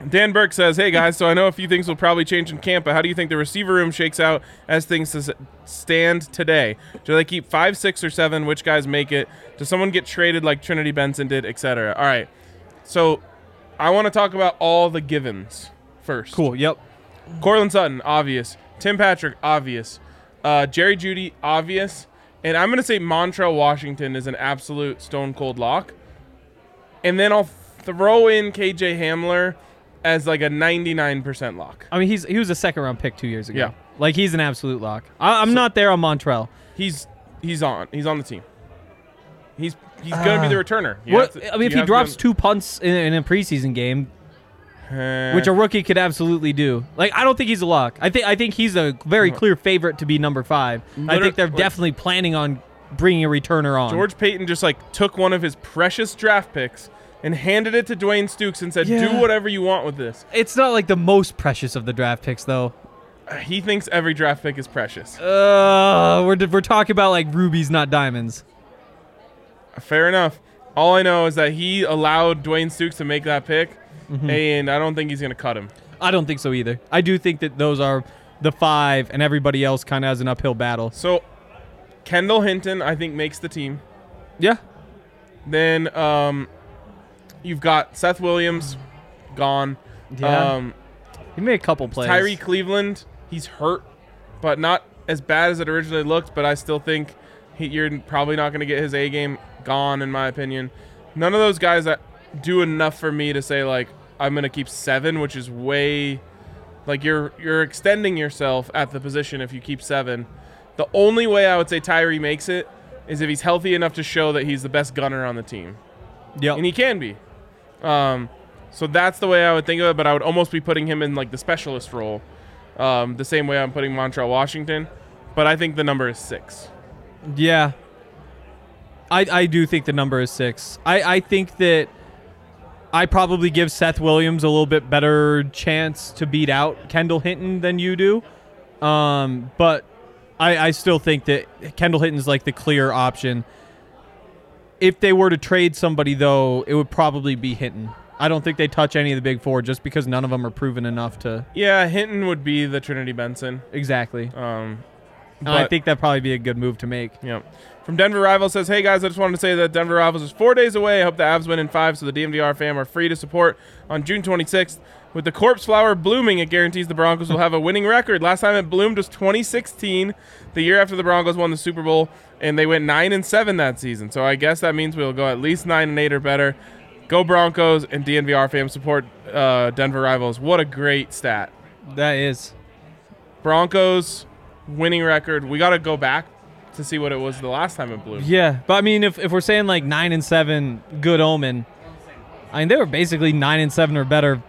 Dan Burke says, "Hey guys, so I know a few things will probably change in camp, but how do you think the receiver room shakes out as things stand today? Do they keep five, six, or seven? Which guys make it? Does someone get traded like Trinity Benson did, etc.? All right. So, I want to talk about all the givens first. Cool. Yep. Courtland Sutton, obvious. Tim Patrick, obvious. Uh, Jerry Jeudy, obvious. And I'm going to say Montrell Washington is an absolute stone cold lock. And then I'll throw in KJ Hamler as like a 99% lock. I mean, he's he was a second round pick two years ago. Yeah. like he's an absolute lock. I, I'm not there on Montrell. He's he's on. He's on the team. He's he's gonna be the returner. You What, to- I mean, if he drops two punts in, in a preseason game, Eh, which a rookie could absolutely do. Like I don't think he's a lock. I think I think he's a very clear favorite to be number five. I think they're definitely planning on bringing a returner on. George Paton just like took one of his precious draft picks and handed it to Dwayne Stukes and said, Yeah. "Do whatever you want with this." It's not like the most precious of the draft picks though. He thinks every draft pick is precious. Uh, we're we're talking about like rubies, not diamonds. Fair enough. All I know is that he allowed Dwayne Stukes to make that pick, Mm-hmm. and I don't think he's gonna cut him. I don't think so either. I do think that those are the five, and everybody else kind of has an uphill battle. So, Kendall Hinton, I think, makes the team. Yeah, Then um, you've got Seth Williams, gone. Yeah. Um, he made a couple plays. Tyree Cleveland, he's hurt, but not as bad as it originally looked. But I still think he, you're probably not going to get his A game gone, in my opinion. None of those guys that do enough for me to say like I'm going to keep seven, which is way like you're you're extending yourself at the position if you keep seven. The only way I would say Tyree makes it is if he's healthy enough to show that he's the best gunner on the team Yep. and he can be. Um, so that's the way I would think of it. But I would almost be putting him in like the specialist role, um, the same way I'm putting Montrell Washington. But I think the number is six. Yeah. I, I do think the number is six. I, I think that I probably give Seth Williams a little bit better chance to beat out Kendall Hinton than you do. Um, but I, I still think that Kendall Hinton's like the clear option. If they were to trade somebody, though, it would probably be Hinton. I don't think they touch any of the big four just because none of them are proven enough to. Yeah, Hinton would be the Trinity Benson. Exactly. Um, And I think that'd probably be a good move to make. Yeah. From Denver Rivals says, Hey guys, I just wanted to say that Denver Rivals is four days away. I hope the Avs win in five, so the DNVR fam are free to support on June 26th. With the corpse flower blooming, it guarantees the Broncos will have a winning record. Last time it bloomed was 2016, the year after the Broncos won the Super Bowl, and they went nine and seven that season. So I guess that means we'll go at least nine and eight or better. Go Broncos and DNVR fam support uh, Denver Rivals. What a great stat. That is. Broncos winning record. We got to go back to see what it was the last time it blew. Yeah, but I mean, if, if we're saying like nine and seven, good omen. I mean, they were basically nine and seven or better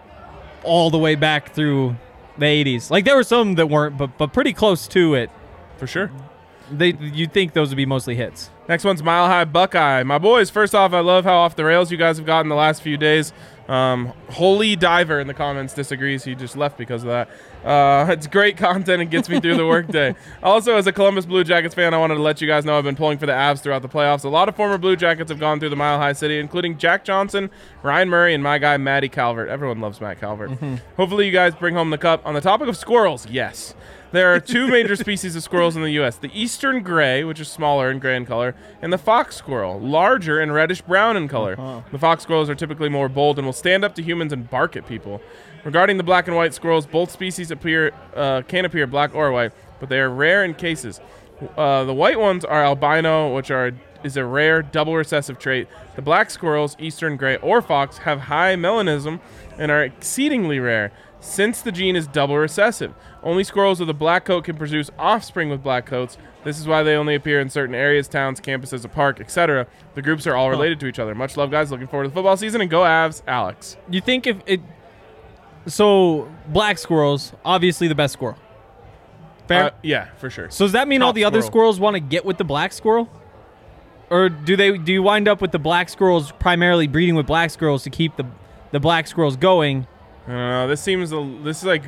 all the way back through the '80s. Like there were some that weren't, but but pretty close to it. For sure. They you'd think those would be mostly hits. Next one's Mile High Buckeye. My boys, first off, I love how off the rails you guys have gotten the last few days. Um, Holy Diver in the comments disagrees. He just left because of that. Uh, it's great content and gets me through the workday. Also, as a Columbus Blue Jackets fan, I wanted to let you guys know I've been pulling for the Avs throughout the playoffs. A lot of former Blue Jackets have gone through the Mile High City, including Jack Johnson, Ryan Murray, and my guy Matty Calvert. Everyone loves Matt Calvert. Hopefully, you guys bring home the cup. On the topic of squirrels, yes. There are two major species of squirrels in the U.S. the eastern gray, which is smaller and gray in color, and the fox squirrel, larger and reddish brown in color. The fox squirrels are typically more bold and will stand up to humans and bark at people. Regarding the black and white squirrels, both species appear uh, can appear black or white, but they are rare in cases. Uh, the white ones are albino, which are is a rare double recessive trait. The black squirrels, eastern gray or fox, have high melanism and are exceedingly rare since the gene is double recessive. Only squirrels with a black coat can produce offspring with black coats. This is why they only appear in certain areas, towns, campuses, a park, etc. The groups are all related to each other. Much love, guys. Looking forward to the football season and go Avs, Alex. You think if it? So black squirrels, obviously the best squirrel. Fair. Uh, yeah, for sure. so does that mean all top the other squirrels want to get with the black squirrel? Or do they? Do you wind up with the black squirrels primarily breeding with black squirrels to keep the the black squirrels going? Uh, this seems a, this is like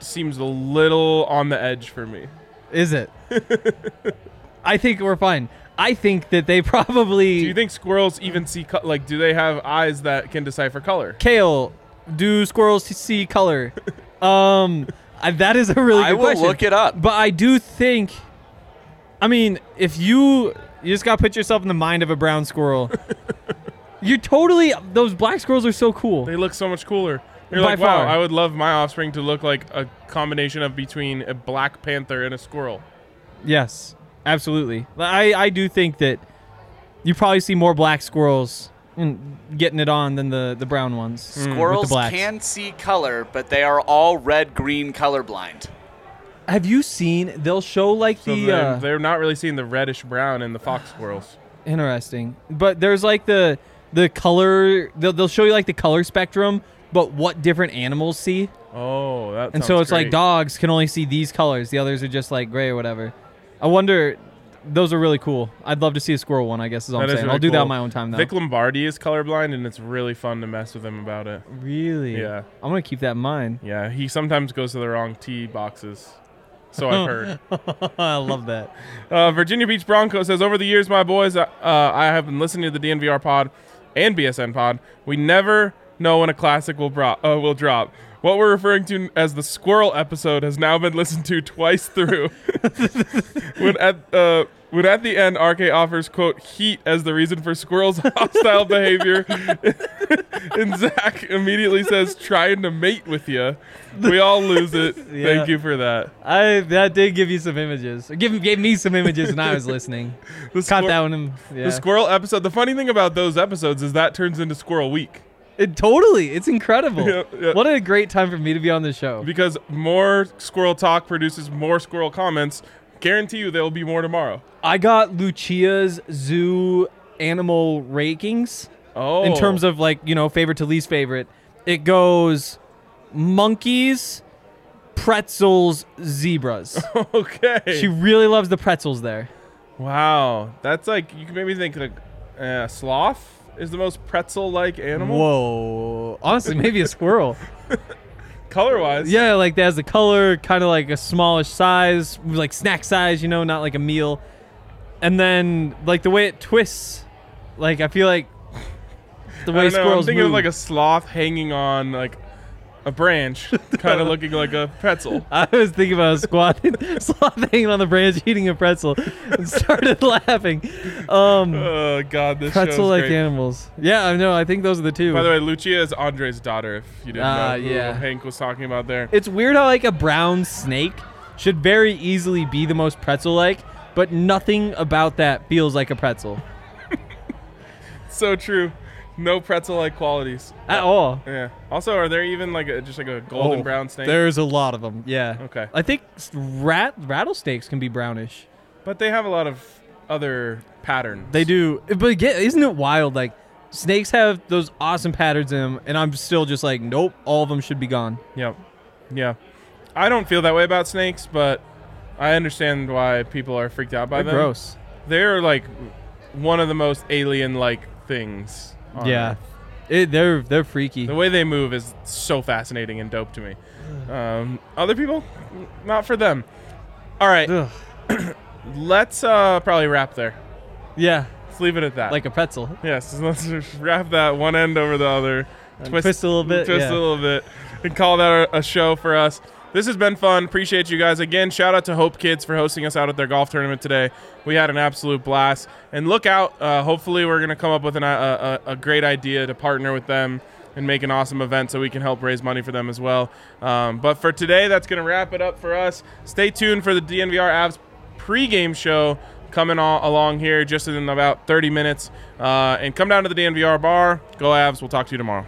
seems a little on the edge for me. Is it? I think we're fine. I think that they probably Do you think squirrels even see co- like do they have eyes that can decipher color? Cale, do squirrels see color? um, I, that is a really I good will question. look it up. But I do think, I mean, if you you just gotta put yourself in the mind of a brown squirrel, You're totally those black squirrels are so cool. They look so much cooler. You're By like, wow. I would love my offspring to look like a combination of between a black panther and a squirrel. Yes, absolutely. I I do think that you probably see more black squirrels and getting it on than the the brown ones. with the Squirrels blacks. can see color, but they are all red green colorblind. Have you seen? They'll show like So the. they're, uh, they're not really seeing the reddish brown in the fox squirrels. Interesting. But there's like the the color. They'll, they'll show you like the color spectrum, but what different animals see. Oh, that. And so it's like dogs can only see these colors. The others are just like gray or whatever. I wonder. Those are really cool. I'd love to see a squirrel one. I guess is all I'm That is saying. really I'll do that on my own time though. Vic Lombardi is colorblind, and it's really fun to mess with him about it. really? Yeah. I'm gonna keep that in mind. Yeah, he sometimes goes to the wrong tee boxes. So I've heard. I love that. Uh, Virginia Beach Bronco says, over the years, my boys, uh, I have been listening to the DNVR pod and BSN pod. We never know when a classic will, bro- uh, will drop. What we're referring to as the squirrel episode has now been listened to twice through. when at uh, when at the end, RK offers quote heat as the reason for squirrel's hostile behavior, and Zach immediately says trying to mate with you. We all lose it. Yeah. Thank you for that. I that did give you some images. Give gave me some images when I was listening. The Caught squir- that one. in- Yeah. The squirrel episode. The funny thing about those episodes is that turns into Squirrel Week It totally. It's incredible. Yeah, yeah. What a great time for me to be on the show. because more squirrel talk produces more squirrel comments. Guarantee you there will be more tomorrow. I got Lucia's zoo animal rankings Oh, in terms of like, you know, favorite to least favorite. It goes monkeys, pretzels, zebras. okay. she really loves the pretzels there. wow, that's like you can maybe think like uh, sloth is the most pretzel-like animal Whoa. Honestly, maybe a squirrel. color-wise. Yeah, like that has the color, kind of like a smallish size, like snack size, you know, not like a meal. And then like the way it twists, like I feel like the I way don't know, I'm squirrels thinking move. of like a sloth hanging on like a branch, kind of looking like a pretzel. I was thinking about squatting, squat, sloth hanging on the branch eating a pretzel, and started laughing. Um, Oh God, this pretzel-like animals. Yeah, I know. I think those are the two. By the way, Lucia is Andre's daughter. If you didn't Ah, know who yeah. Hank was talking about there. it's weird how like a brown snake should very easily be the most pretzel-like, but nothing about that feels like a pretzel so true. No pretzel-like qualities. at all. Yeah. Also, are there even like a, just like a golden Oh, brown snake? There's a lot of them. Yeah. Okay. I think s- rat rattlesnakes can be brownish. But they have a lot of other patterns. They do, but again, isn't it wild? Like snakes have those awesome patterns in them, and I'm still just like, nope, all of them should be gone. Yep. Yeah. I don't feel that way about snakes, but I understand why people are freaked out by They're them. gross. They're like one of the most alien-like things. Yeah, it, they're they're freaky. The way they move is so fascinating and dope to me. Um, other people, not for them. All right, let's uh, probably wrap there. Yeah, Let's leave it at that. like a pretzel. yes, let's wrap that one end over the other. twist a little bit, Twist yeah. a little bit, and call that a show for us. This has been fun. Appreciate you guys again. Shout out to Hope Kids for hosting us out at their golf tournament today. We had an absolute blast. And look out. Uh, hopefully, we're going to come up with an, a, a, a great idea to partner with them and make an awesome event so we can help raise money for them as well. Um, but for today, that's going to wrap it up for us. Stay tuned for the DNVR Avs pregame show coming along here just in about 30 minutes. Uh, and come down to the DNVR bar. Go Avs. We'll talk to you tomorrow.